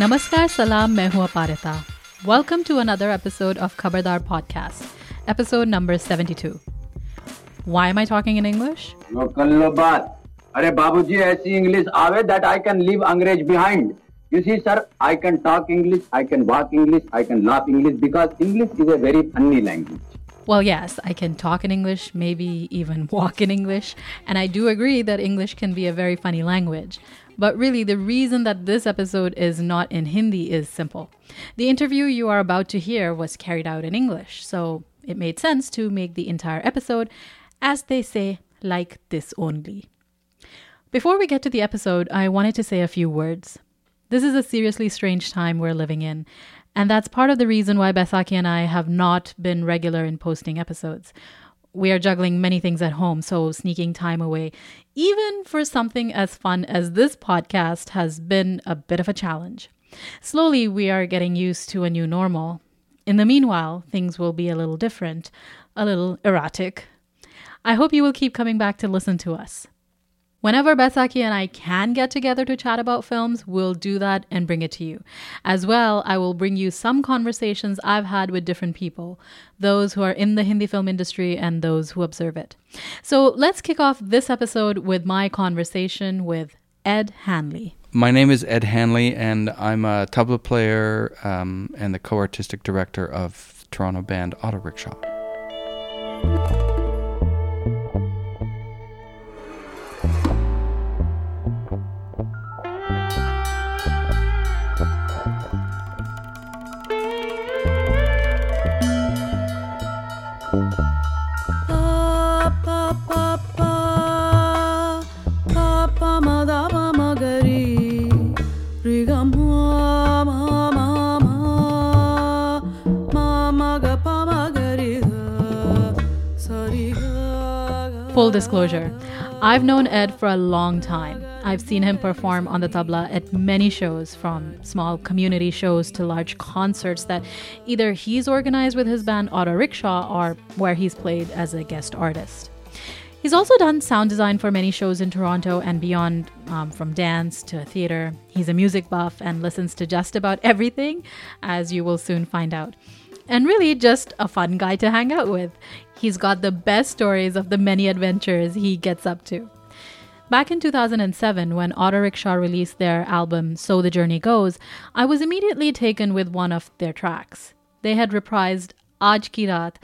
Namaskar, salam, मैं हूं Aparita. Welcome to another episode of Khabardar Podcast, episode number 72. Why am I talking in English? लो कर लो बात अरे बाबूजी ऐसी इंग्लिश आवे दैट आई कैन लीव अंग्रेज behind you see sir I can talk English I can walk English I can laugh English because English is a very funny language Well, yes, I can talk in English, maybe even walk in English, and I do agree that English can be a very funny language. But really, the reason that this episode is not in Hindi is simple. The interview you are about to hear was carried out in English, so it made sense to make the entire episode, as they say, like this only. Before we get to the episode, I wanted to say a few words. This is a seriously strange time we're living in, and that's part of the reason why Besaki and I have not been regular in posting episodes. We are juggling many things at home, so sneaking time away, even for something as fun as this podcast, has been a bit of a challenge. Slowly, we are getting used to a new normal. In the meanwhile, things will be a little different, a little erratic. I hope you will keep coming back to listen to us. Whenever Besaki and I can get together to chat about films, we'll do that and bring it to you. As well, I will bring you some conversations I've had with different people, those who are in the Hindi film industry and those who observe it. So let's kick off this episode with my conversation with Ed Hanley. My name is Ed Hanley, and I'm a tabla player um, and the co artistic director of Toronto band Auto Rickshaw. Full disclosure I've known Ed for a long time. I've seen him perform on the tabla at many shows, from small community shows to large concerts that either he's organized with his band Auto Rickshaw or where he's played as a guest artist. He's also done sound design for many shows in Toronto and beyond, um, from dance to theater. He's a music buff and listens to just about everything, as you will soon find out. And really, just a fun guy to hang out with. He's got the best stories of the many adventures he gets up to. Back in 2007, when Auto Rickshaw released their album So the Journey Goes, I was immediately taken with one of their tracks. They had reprised Aaj Ki Raat,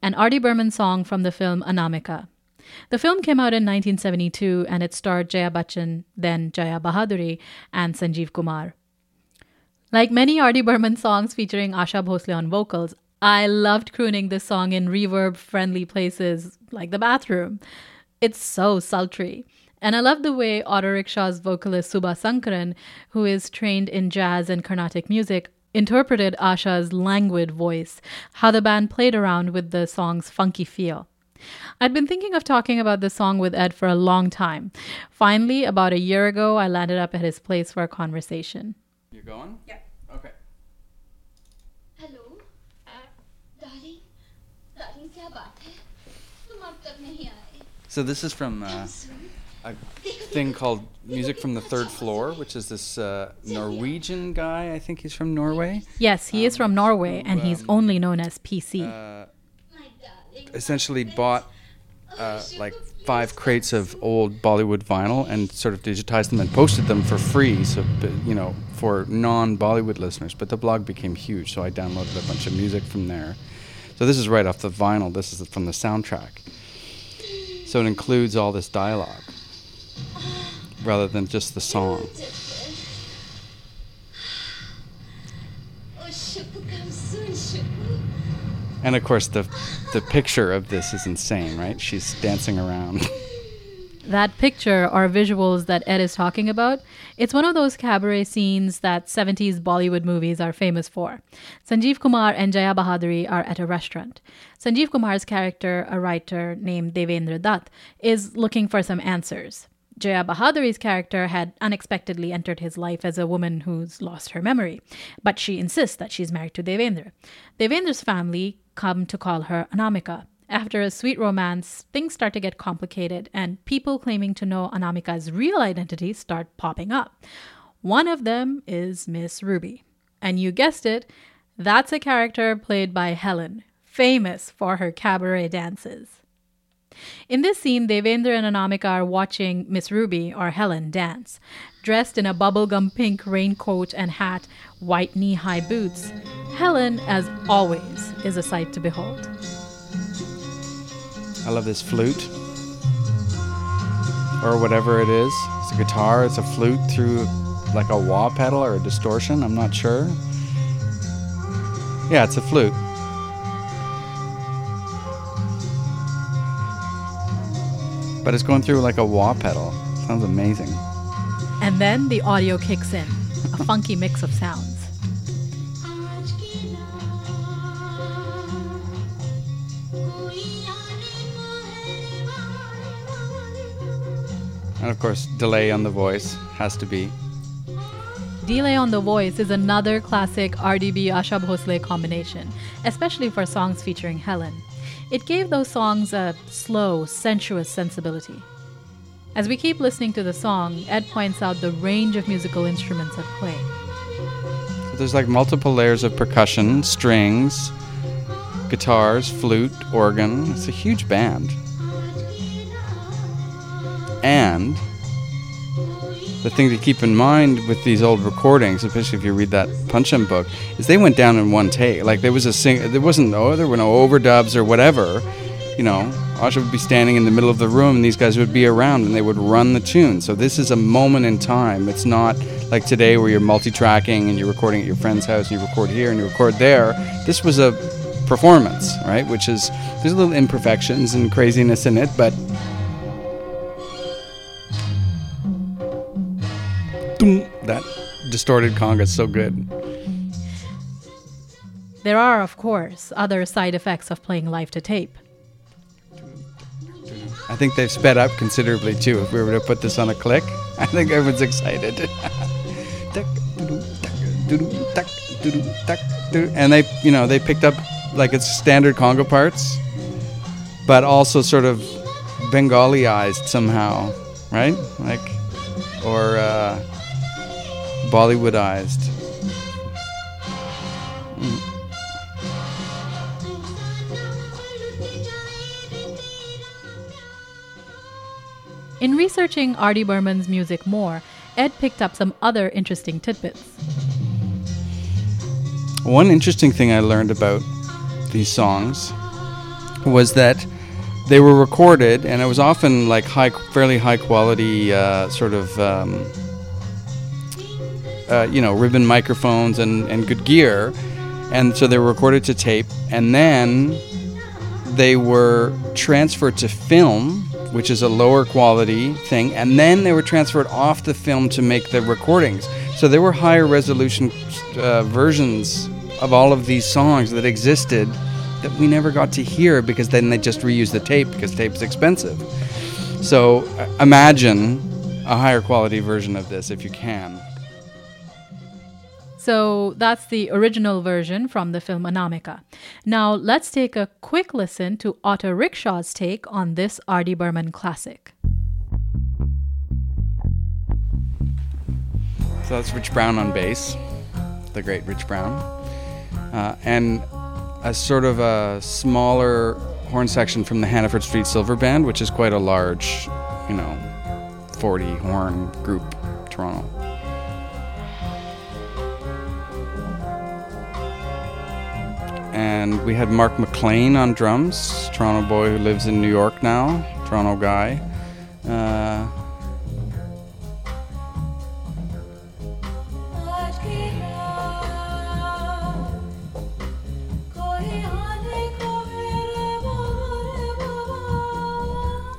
an R.D. Burman song from the film Anamika. The film came out in 1972 and it starred Jaya Bachchan, then Jaya Bahaduri, and Sanjeev Kumar. Like many R.D. Burman songs featuring Asha Bhosle on vocals, I loved crooning this song in reverb friendly places like the bathroom. It's so sultry. And I love the way Auto Rickshaw's vocalist Subha Sankaran, who is trained in jazz and Carnatic music, interpreted Asha's languid voice, how the band played around with the song's funky feel. I'd been thinking of talking about this song with Ed for a long time. Finally, about a year ago, I landed up at his place for a conversation. You're going? Yeah. So this is from uh, a thing called Music from the Third Floor, which is this uh, Norwegian guy. I think he's from Norway. Yes, he um, is from um, Norway, and he's um, only known as PC. Uh, essentially, bought uh, like five crates of old Bollywood vinyl and sort of digitized them and posted them for free. So you know, for non-Bollywood listeners. But the blog became huge, so I downloaded a bunch of music from there. So this is right off the vinyl. This is from the soundtrack. So it includes all this dialogue rather than just the song. And of course, the the picture of this is insane, right? She's dancing around. That picture or visuals that Ed is talking about, it's one of those cabaret scenes that 70s Bollywood movies are famous for. Sanjeev Kumar and Jaya Bahaduri are at a restaurant. Sanjeev Kumar's character, a writer named Devendra Dutt, is looking for some answers. Jaya Bahaduri's character had unexpectedly entered his life as a woman who's lost her memory, but she insists that she's married to Devendra. Devendra's family come to call her Anamika. After a sweet romance, things start to get complicated, and people claiming to know Anamika's real identity start popping up. One of them is Miss Ruby. And you guessed it, that's a character played by Helen, famous for her cabaret dances. In this scene, Devendra and Anamika are watching Miss Ruby, or Helen, dance. Dressed in a bubblegum pink raincoat and hat, white knee high boots, Helen, as always, is a sight to behold. I love this flute. Or whatever it is. It's a guitar, it's a flute through like a wah pedal or a distortion, I'm not sure. Yeah, it's a flute. But it's going through like a wah pedal. Sounds amazing. And then the audio kicks in, a funky mix of sounds. And of course, delay on the voice has to be. Delay on the voice is another classic RDB Asha Bhosle combination, especially for songs featuring Helen. It gave those songs a slow, sensuous sensibility. As we keep listening to the song, Ed points out the range of musical instruments at play. So there's like multiple layers of percussion, strings, guitars, flute, organ. It's a huge band. And the thing to keep in mind with these old recordings, especially if you read that Pancham book, is they went down in one take. Like there was a sing, there wasn't oh there were no overdubs or whatever. You know, Asha would be standing in the middle of the room, and these guys would be around, and they would run the tune. So this is a moment in time. It's not like today where you're multi-tracking and you're recording at your friend's house, and you record here and you record there. This was a performance, right? Which is there's a little imperfections and craziness in it, but That distorted conga is so good. There are, of course, other side effects of playing live to tape. I think they've sped up considerably too. If we were to put this on a click, I think everyone's excited. and they, you know, they picked up like it's standard conga parts, but also sort of Bengali-ized somehow, right? Like, or uh, Bollywoodized. In researching R.D. Burman's music more, Ed picked up some other interesting tidbits. One interesting thing I learned about these songs was that they were recorded, and it was often like high, fairly high quality, uh, sort of, um, uh, you know, ribbon microphones and, and good gear. And so they were recorded to tape, and then they were transferred to film, which is a lower quality thing, and then they were transferred off the film to make the recordings. So there were higher resolution uh, versions of all of these songs that existed that we never got to hear because then they just reused the tape because tape's expensive. So uh, imagine a higher quality version of this if you can. So that's the original version from the film Anamika. Now let's take a quick listen to Auto Rickshaw's take on this R.D. Burman classic. So that's Rich Brown on bass, the great Rich Brown. Uh, and a sort of a smaller horn section from the Hannaford Street Silver Band, which is quite a large, you know, 40 horn group, Toronto. And we had Mark McLean on drums, Toronto boy who lives in New York now, Toronto guy. Uh,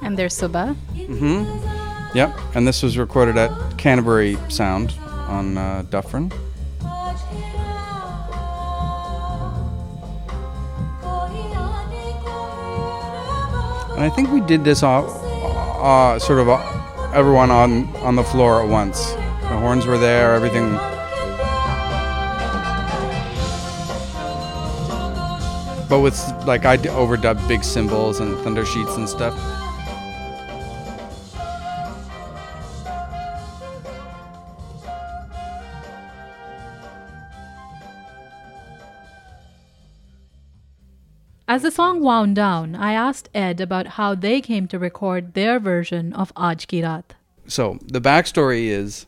And there's Subha. Mm-hmm. Yep, and this was recorded at Canterbury Sound on uh, Dufferin. And I think we did this all, uh, sort of uh, everyone on on the floor at once. The horns were there, everything. But with like I overdubbed big cymbals and thunder sheets and stuff. Song wound down, I asked Ed about how they came to record their version of Aaj Ki Raat. So the backstory is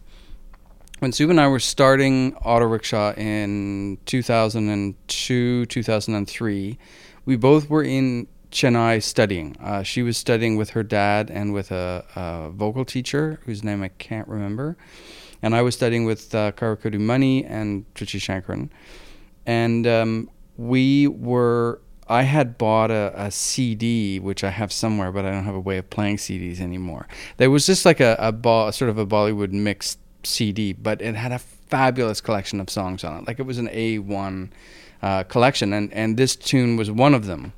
when Sue and I were starting Auto Rickshaw in 2002, 2003, we both were in Chennai studying. Uh, she was studying with her dad and with a, a, vocal teacher whose name I can't remember. And I was studying with uh, Karaikudi Mani and Trichy Shankaran. And um, we were, I had bought a, a, CD, which I have somewhere, but I don't have a way of playing CDs anymore. There was just like a, a, ball, sort of a Bollywood mixed CD, but it had a fabulous collection of songs on it. Like it was an A1 uh, collection, and, and this tune was one of them.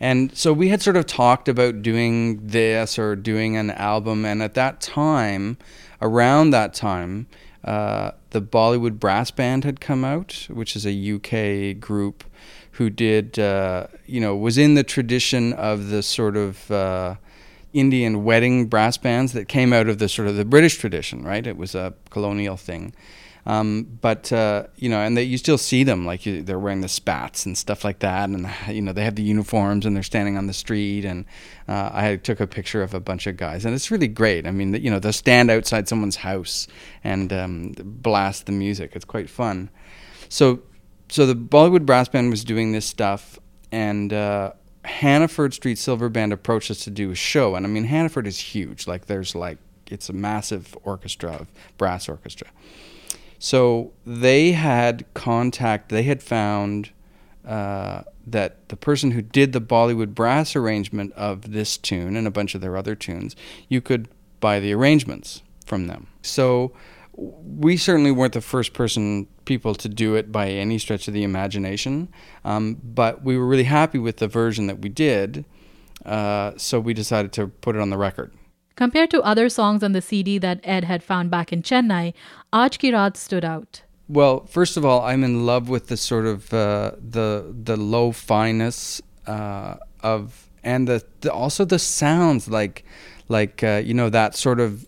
And so we had sort of talked about doing this or doing an album, and at that time, around that time, uh, the Bollywood Brass Band had come out, which is a UK group who did, uh, you know, was in the tradition of the sort of uh, Indian wedding brass bands that came out of the sort of the British tradition, right? It was a colonial thing. Um, but uh, you know, and they, you still see them like you, they're wearing the spats and stuff like that, and you know they have the uniforms and they're standing on the street. And uh, I took a picture of a bunch of guys, and it's really great. I mean, you know, they'll stand outside someone's house and um, blast the music. It's quite fun. So, so the Bollywood Brass Band was doing this stuff, and uh, Hannaford Street Silver Band approached us to do a show, and I mean Hannaford is huge. Like there's like it's a massive orchestra of brass orchestra. So they had contact. They had found uh, that the person who did the Bollywood brass arrangement of this tune and a bunch of their other tunes, you could buy the arrangements from them. So we certainly weren't the first person people to do it by any stretch of the imagination, um, but we were really happy with the version that we did. Uh, so we decided to put it on the record. Compared to other songs on the CD that Ed had found back in Chennai, Aaj Ki Raat stood out. Well, first of all, I'm in love with the sort of uh, the the low fineness uh, of and the, the, also the sounds like like uh, you know that sort of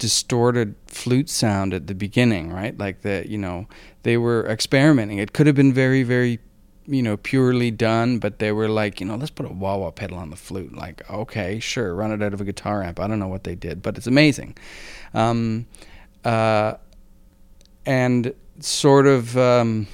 distorted flute sound at the beginning, right? Like that, you know, they were experimenting. It could have been very very you know, purely done, but they were like, you know, let's put a wah wah pedal on the flute. Like, okay, sure, run it out of a guitar amp. I don't know what they did, but it's amazing. Um, uh, and sort of. Um,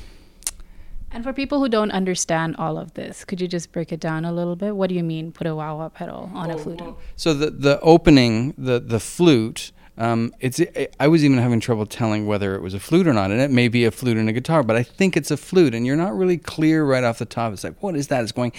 and for people who don't understand all of this, could you just break it down a little bit? What do you mean, put a wah wah pedal on oh, a flute? So the the opening, the the flute um, it's I was even having trouble telling whether it was a flute or not, and it may be a flute and a guitar, but I think it's a flute, and you're not really clear right off the top. It's like, what is that? It's going,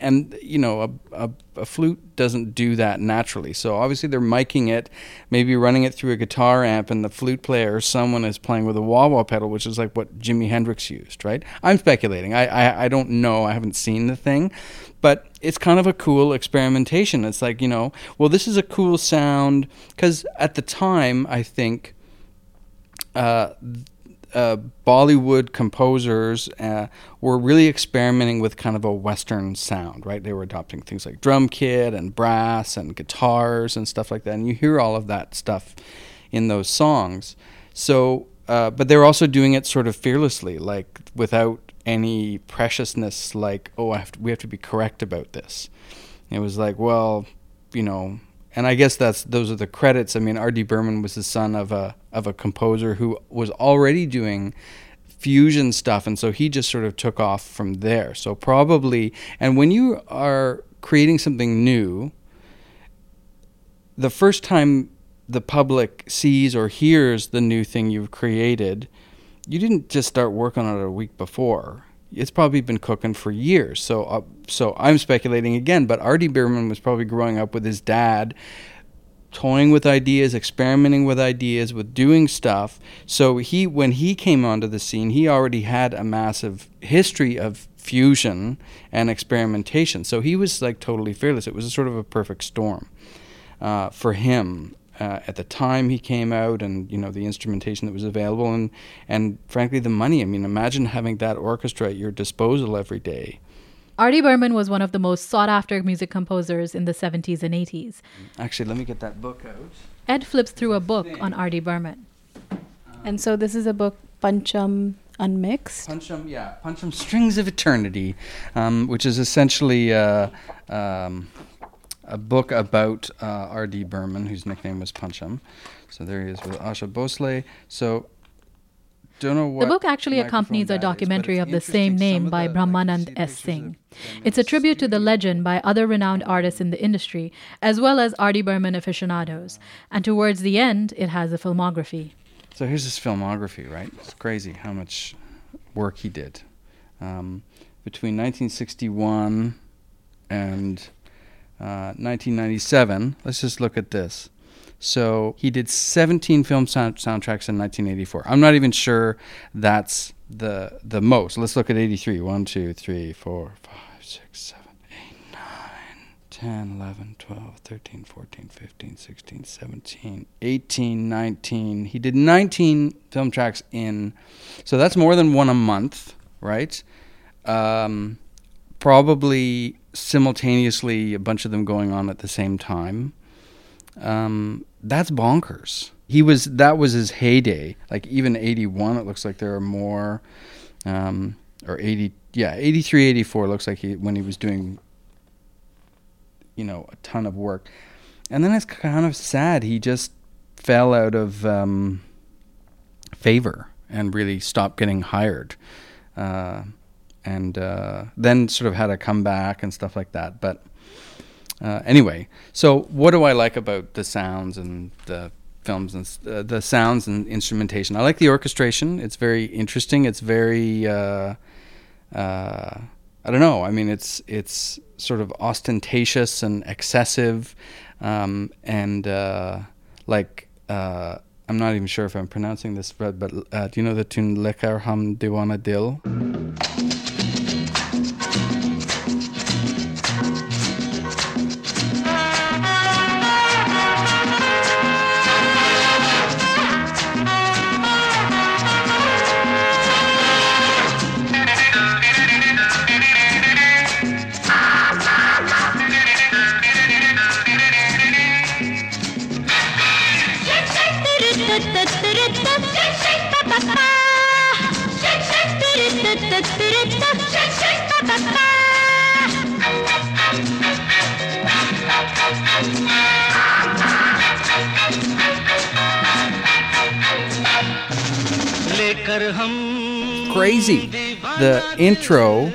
and you know, a, a, a flute doesn't do that naturally. So obviously they're miking it, maybe running it through a guitar amp, and the flute player or someone is playing with a wah wah pedal, which is like what Jimi Hendrix used, right? I'm speculating. I, I I don't know. I haven't seen the thing, but it's kind of a cool experimentation. It's like, you know, well, this is a cool sound because at the time, I think uh, uh, Bollywood composers uh, were really experimenting with kind of a Western sound, right? They were adopting things like drum kit and brass and guitars and stuff like that. And you hear all of that stuff in those songs. So, uh, but they're also doing it sort of fearlessly, like without any preciousness like oh have to, we have to be correct about this it was like well you know and I guess that's those are the credits. I mean, R.D. Burman was the son of a of a composer who was already doing fusion stuff, and so he just sort of took off from there. So probably, and when you are creating something new, the first time the public sees or hears the new thing you've created, you didn't just start working on it a week before. It's probably been cooking for years. So, uh, so I'm speculating again. But R.D. Burman was probably growing up with his dad, toying with ideas, experimenting with ideas, with doing stuff. So he, when he came onto the scene, he already had a massive history of fusion and experimentation. So he was like totally fearless. It was a sort of a perfect storm uh, for him uh, at the time he came out and you know the instrumentation that was available and and frankly the money i mean imagine having that orchestra at your disposal every day R.D. Burman was one of the most sought after music composers in the 70s and 80s. Actually, let me get that book out. Ed flips through a book on R.D. Burman. And so this is a book, Pancham Unmixed. Pancham, yeah, Pancham Strings of Eternity, um, which is essentially uh, um, a book about uh, R.D. Burman, whose nickname was Pancham. So there he is with Asha Bhosle. So don't know what The book actually accompanies a is, documentary it's of the same name by the, Brahmanand see S. Singh. It's a tribute to the legend by other renowned artists in the industry, as well as R.D. Burman aficionados. And towards the end, it has a filmography. So here's his filmography, right? It's crazy how much work he did. Um, between 1961 and uh, 1997, let's just look at this. So he did 17 film sound- soundtracks in 1984. I'm not even sure that's the the most. Let's look at 83. 1, 2, 3, 4, 5, 6, 7, 8, 9, 10, 11, 12, 13, 14, 15, 16, 17, 18, 19. He did 19 film tracks in. So that's more than one a month, right? Um, probably simultaneously, a bunch of them going on at the same time. Um, that's bonkers. He was that was his heyday. Like even 81, it looks like there are more. Um, or 80, yeah, 83, 84 looks like he when he was doing you know a ton of work and then it's kind of sad he just fell out of um, favor and really stopped getting hired uh, and uh, then sort of had a comeback and stuff like that but uh, anyway so what do i like about the sounds and the films and uh, the sounds and instrumentation i like the orchestration it's very interesting it's very uh, uh, I don't know. I mean, it's it's sort of ostentatious and excessive, um, and uh, like I'm not even sure if I'm pronouncing this right, but do you know the tune "Lekar Ham Diwana Dil"? Crazy. The intro,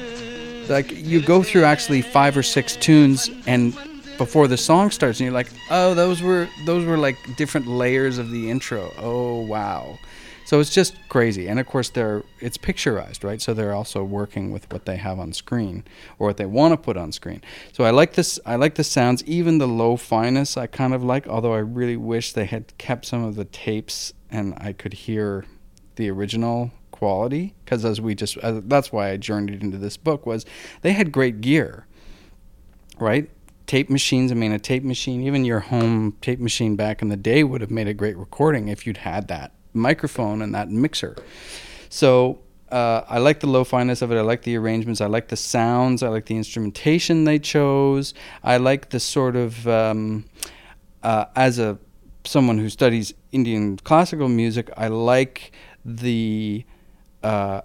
like you go through actually five or six tunes, and before the song starts, and you're like, oh, those were those were like different layers of the intro. Oh wow. So it's just crazy, and of course they're it's picturized, right? So they're also working with what they have on screen or what they want to put on screen. So I like this. I like the sounds, even the low fineness. I kind of like, although I really wish they had kept some of the tapes and I could hear the original quality because as we just uh, that's why I journeyed into this book was they had great gear right tape machines I mean a tape machine even your home tape machine back in the day would have made a great recording if you'd had that microphone and that mixer so uh, I like the low fineness of it. I like the arrangements. I like the sounds. I like the instrumentation they chose. I like the sort of um, uh, as a someone who studies Indian classical music. I like the uh,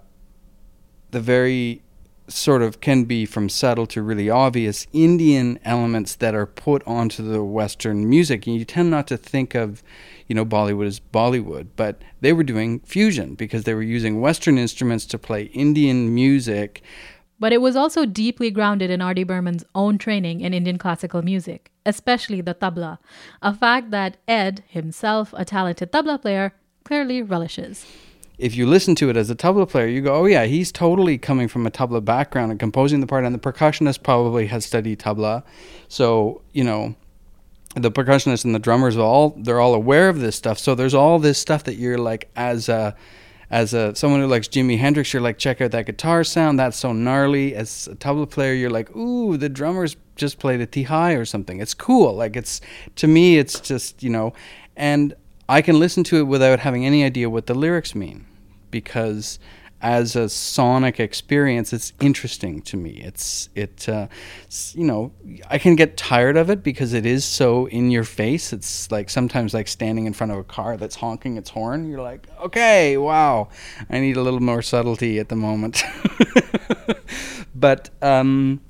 the very sort of can be from subtle to really obvious Indian elements that are put onto the Western music. And you tend not to think of, you know, Bollywood is Bollywood, but they were doing fusion because they were using Western instruments to play Indian music. But it was also deeply grounded in R.D. Burman's own training in Indian classical music, especially the tabla, a fact that Ed, himself a talented tabla player, clearly relishes. if you listen to it as a tabla player, you go, oh yeah, he's totally coming from a tabla background and composing the part. And the percussionist probably has studied tabla, so you know, the percussionist and the drummers all they're all aware of this stuff. So there's all this stuff that you're like as a as a someone who likes Jimi Hendrix, you're like, check out that guitar sound, that's so gnarly. As a tabla player, you're like, ooh, the drummers just played a tihai or something. It's cool. Like it's to me, it's just you know, and I can listen to it without having any idea what the lyrics mean because as a sonic experience, it's interesting to me. It's it, uh, you know, I can get tired of it because it is so in your face. It's like sometimes like standing in front of a car that's honking its horn. You're like, okay, wow, I need a little more subtlety at the moment. but um,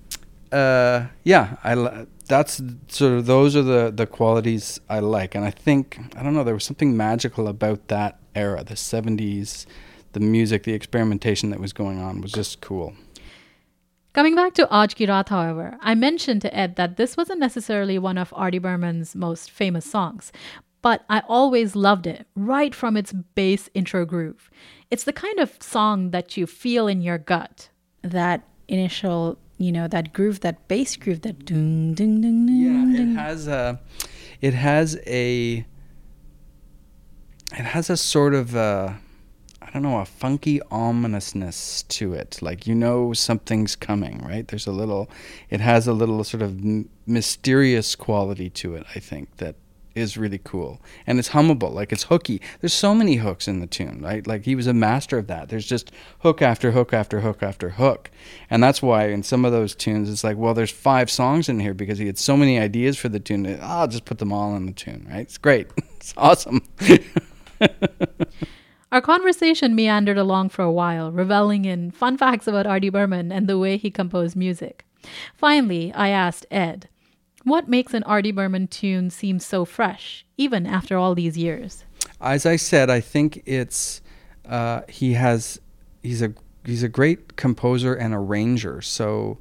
uh, yeah, I that's sort of those are the the qualities I like, and I think I don't know there was something magical about that era, the '70s, the music, the experimentation that was going on was just cool. Coming back to Aaj Ki Raat, however, I mentioned to Ed that this wasn't necessarily one of R.D. Burman's most famous songs, but I always loved it right from its bass intro groove. It's the kind of song that you feel in your gut. That initial, you know, that groove, that bass groove, that ding ding ding ding. Yeah, it has a, it has a, it has a sort of a, I don't know, a funky ominousness to it. Like you know something's coming, right? There's a little, it has a little sort of mysterious quality to it. I think that is really cool, and it's hummable. Like it's hooky. There's so many hooks in the tune, right? Like he was a master of that. There's just hook after hook after hook after hook, and that's why in some of those tunes it's like, well, there's five songs in here because he had so many ideas for the tune. that, ah, I'll just put them all in the tune, right? It's great. it's awesome. Our conversation meandered along for a while, reveling in fun facts about R.D. Burman and the way he composed music. Finally, I asked Ed, what makes an R.D. Burman tune seem so fresh, even after all these years? as I said, I think it's uh, he has he's a he's a great composer and arranger. So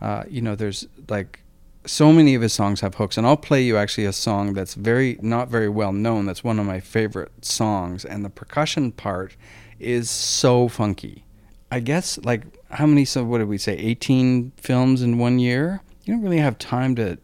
uh, you know, there's like so many of his songs have hooks, and I'll play you actually a song that's very not very well known. That's one of my favorite songs, and the percussion part is so funky. I guess like how many? So what did we say? Eighteen films in one year. You don't really have time to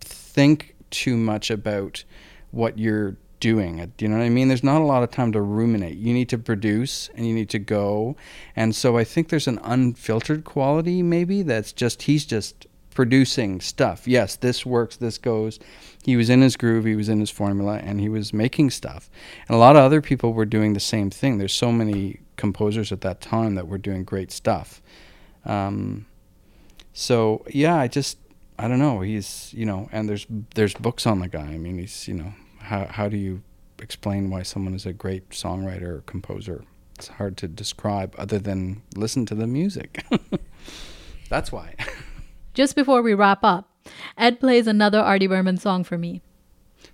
think too much about what you're doing. Do you know what I mean? There's not a lot of time to ruminate. You need to produce and you need to go. And so I think there's an unfiltered quality maybe that's just he's just producing stuff. Yes, this works, this goes. He was in his groove, he was in his formula and he was making stuff. And a lot of other people were doing the same thing. There's so many composers at that time that were doing great stuff. Um, so yeah, I just I don't know. He's you know, and there's there's books on the guy. I mean, he's you know, how how do you explain why someone is a great songwriter or composer? It's hard to describe other than listen to the music. That's why. Just before we wrap up, Ed plays another R.D. Burman song for me.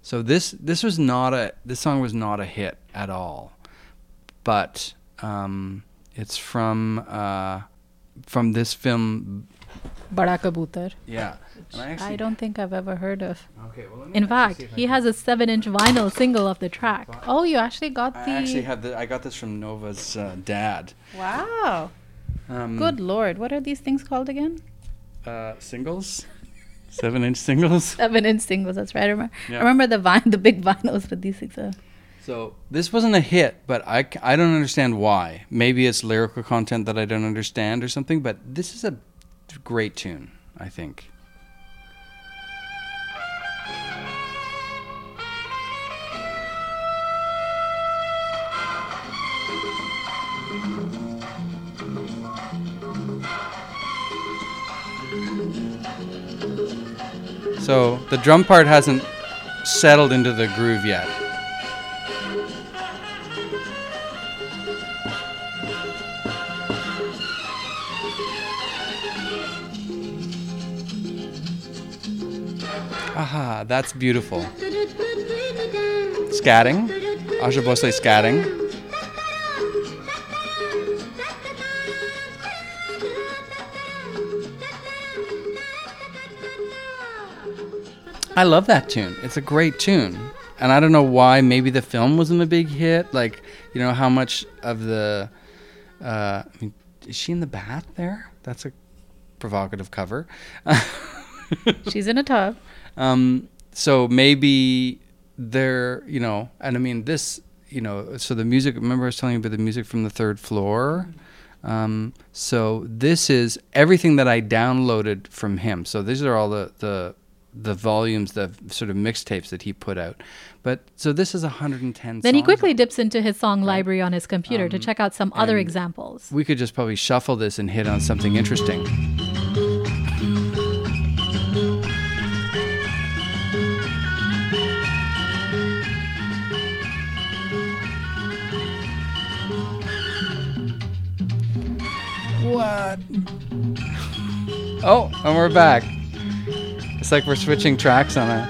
So this this was not a this song was not a hit at all, but um, it's from uh, from this film. Bada Kabutar. Yeah, I, actually, I don't think I've ever heard of. Okay, well, let me In fact, see if I he can- has a 7 inch vinyl single of the track. Oh, you actually got the. I actually have the. I got this from Nova's uh, dad. wow. Um, Good lord. What are these things called again? Uh, singles, seven inch singles. 7 inch singles. That's right. I remember, Yeah. I remember the vine, the big vinyls, but these things are. So this wasn't a hit, but I, I don't understand why. Maybe it's lyrical content that I don't understand or something. But this is a great tune, I think. So the drum part hasn't settled into the groove yet. Aha, that's beautiful. Scatting. Asha Bhosle scatting. I love that tune. It's a great tune. And I don't know why. Maybe the film wasn't a big hit. Like, you know, how much of the. Uh, I mean, is she in the bath there? That's a provocative cover. She's in a tub. Um, so maybe there, you know, and I mean this, you know, so the music. Remember, I was telling you about the music from the third floor. Um, so this is everything that I downloaded from him. So these are all the the the volumes, the sort of mixtapes that he put out. But so this is 110. Then he songs. quickly dips into his song library on his computer to um, check out some other examples. We could just probably shuffle this and hit on something interesting. What? Oh, and we're back. It's like we're switching tracks on a.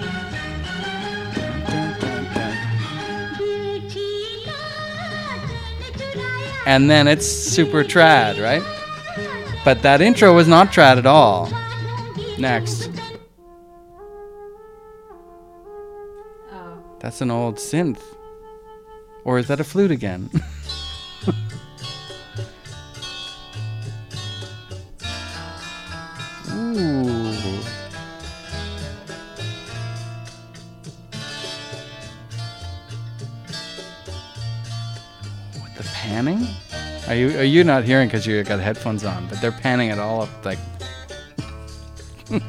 And then it's super trad, right? But that intro was not trad at all. Next. Oh. That's an old synth. Or is that a flute again? panning? Are you are you not hearing because you got headphones on? But they're panning it all up like.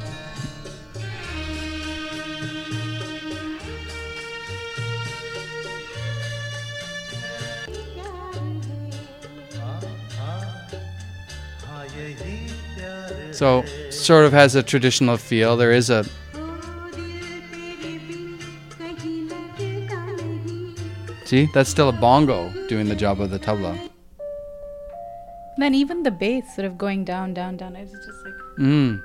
So sort of has a traditional feel. There is a see that's still a bongo doing the job of the tabla. Then even the bass sort of going down, down, down. It's just like Mm.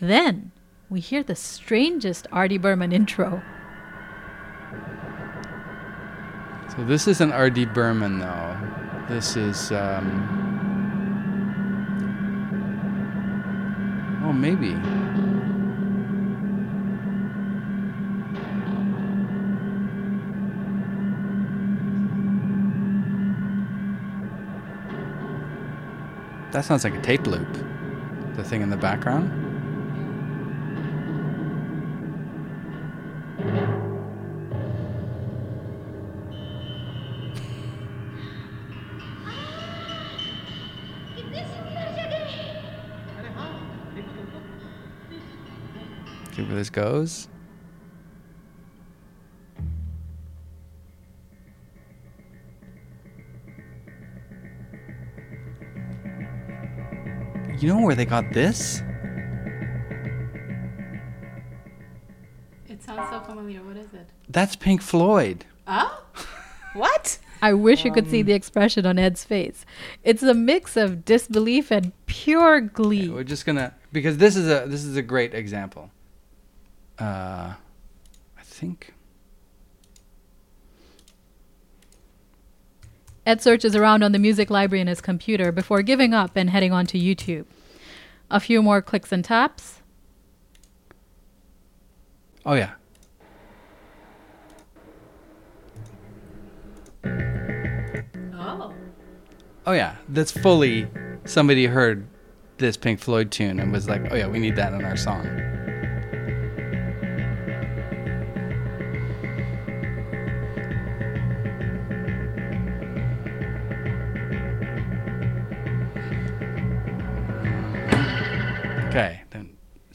Then we hear the strangest R.D. Burman intro. So this isn't R.D. Burman though. This is um, oh maybe. That sounds like a tape loop. The thing in the background. See where this goes. You know where they got this? it sounds so familiar. What is it? That's Pink Floyd. Oh, what? I wish you could see the expression on Ed's face. It's a mix of disbelief and pure glee. We're just gonna because this is a this is a great example. Uh, I think Ed searches around on the music library in his computer before giving up and heading on to YouTube. A few more clicks and taps. Oh yeah. Oh. Oh yeah. That's fully somebody heard this Pink Floyd tune and was like, "Oh yeah, we need that in our song."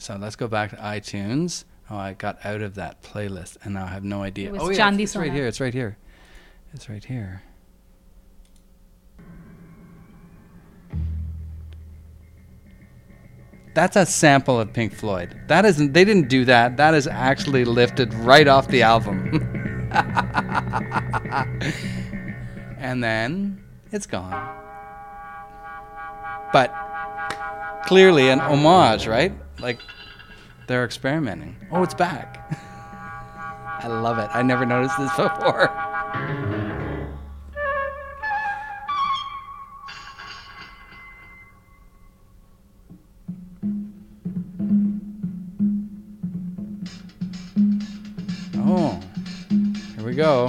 So let's go back to iTunes. Oh, I got out of that playlist and now I have no idea. It was oh yeah, it's, it's right here. It's right here. It's right here. That's a sample of Pink Floyd. That isn't. They didn't do that. That is actually lifted right off the album. and then it's gone. But clearly an homage, right? Like they're experimenting. Oh, it's back. I love it. I never noticed this before. Oh, here we go.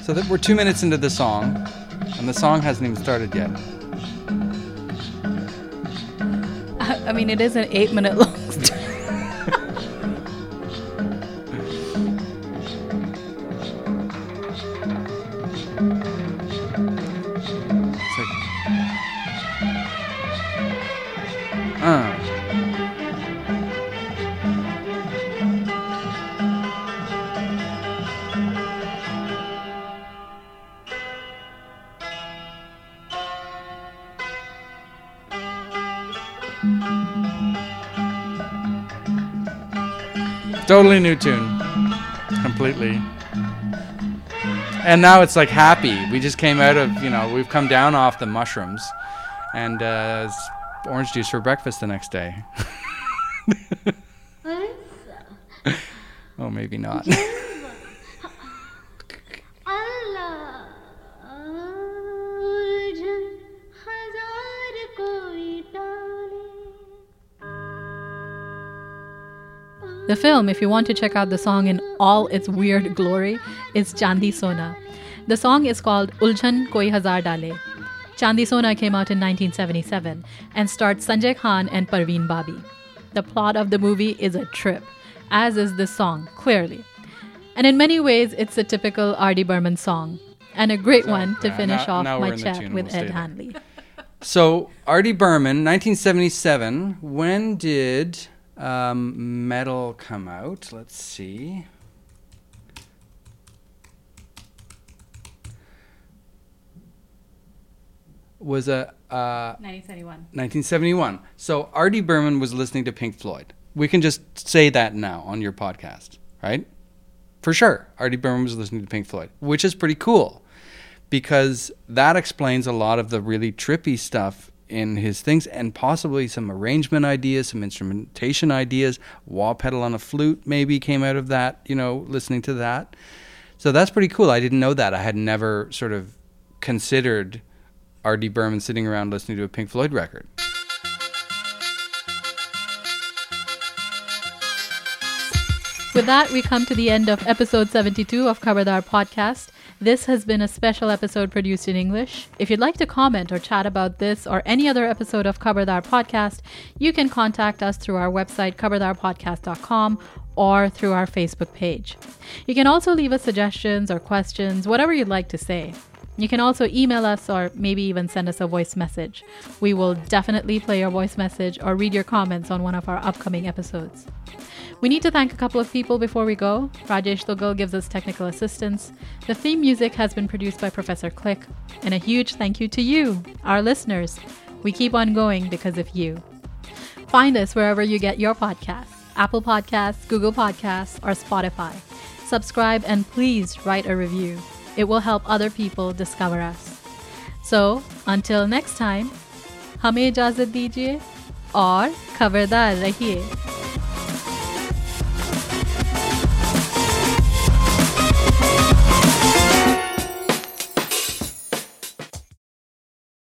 So that we're two minutes into the song, and the song hasn't even started yet. I mean, it is an eight minute long Totally new tune. Completely. And now it's like happy. We just came out of, you know, we've come down off the mushrooms and uh, orange juice for breakfast the next day. oh, maybe not. The film, if you want to check out the song in all its weird glory, is Chandi Sona. The song is called Ulchan Koi Hazar Dale. Chandi Sona came out in 1977 and starred Sanjay Khan and Parveen Babi. The plot of the movie is a trip, as is this song, clearly. And in many ways, it's a typical R.D. Burman song, and a great one to yeah, finish now- off now my chat with Ed there. Hanley. So, R.D. Burman, 1977. When did um, Meddle come out? Let's see. Was a uh, 1971. 1971. So R.D. Burman was listening to Pink Floyd. We can just say that now on your podcast, right? For sure. R.D. Burman was listening to Pink Floyd, which is pretty cool because that explains a lot of the really trippy stuff in his things and possibly some arrangement ideas, some instrumentation ideas. Wah pedal on a flute maybe came out of that, you know, listening to that. So that's pretty cool. I didn't know that. I had never sort of considered R.D. Burman sitting around listening to a Pink Floyd record. With that, we come to the end of episode 72 of Kabardar Podcast. This has been a special episode produced in English. If you'd like to comment or chat about this or any other episode of Kabardar Podcast, you can contact us through our website, kabardarpodcast.com, or through our Facebook page. You can also leave us suggestions or questions, whatever you'd like to say. You can also email us or maybe even send us a voice message. We will definitely play your voice message or read your comments on one of our upcoming episodes. We need to thank a couple of people before we go. Rajesh Lugal gives us technical assistance. The theme music has been produced by Professor Click. And a huge thank you to you, our listeners. We keep on going because of you. Find us wherever you get your podcasts Apple Podcasts, Google Podcasts, or Spotify. Subscribe and please write a review. It will help other people discover us. So, until next time, हमें इजाज़त दीजिए और खबरदार रहिए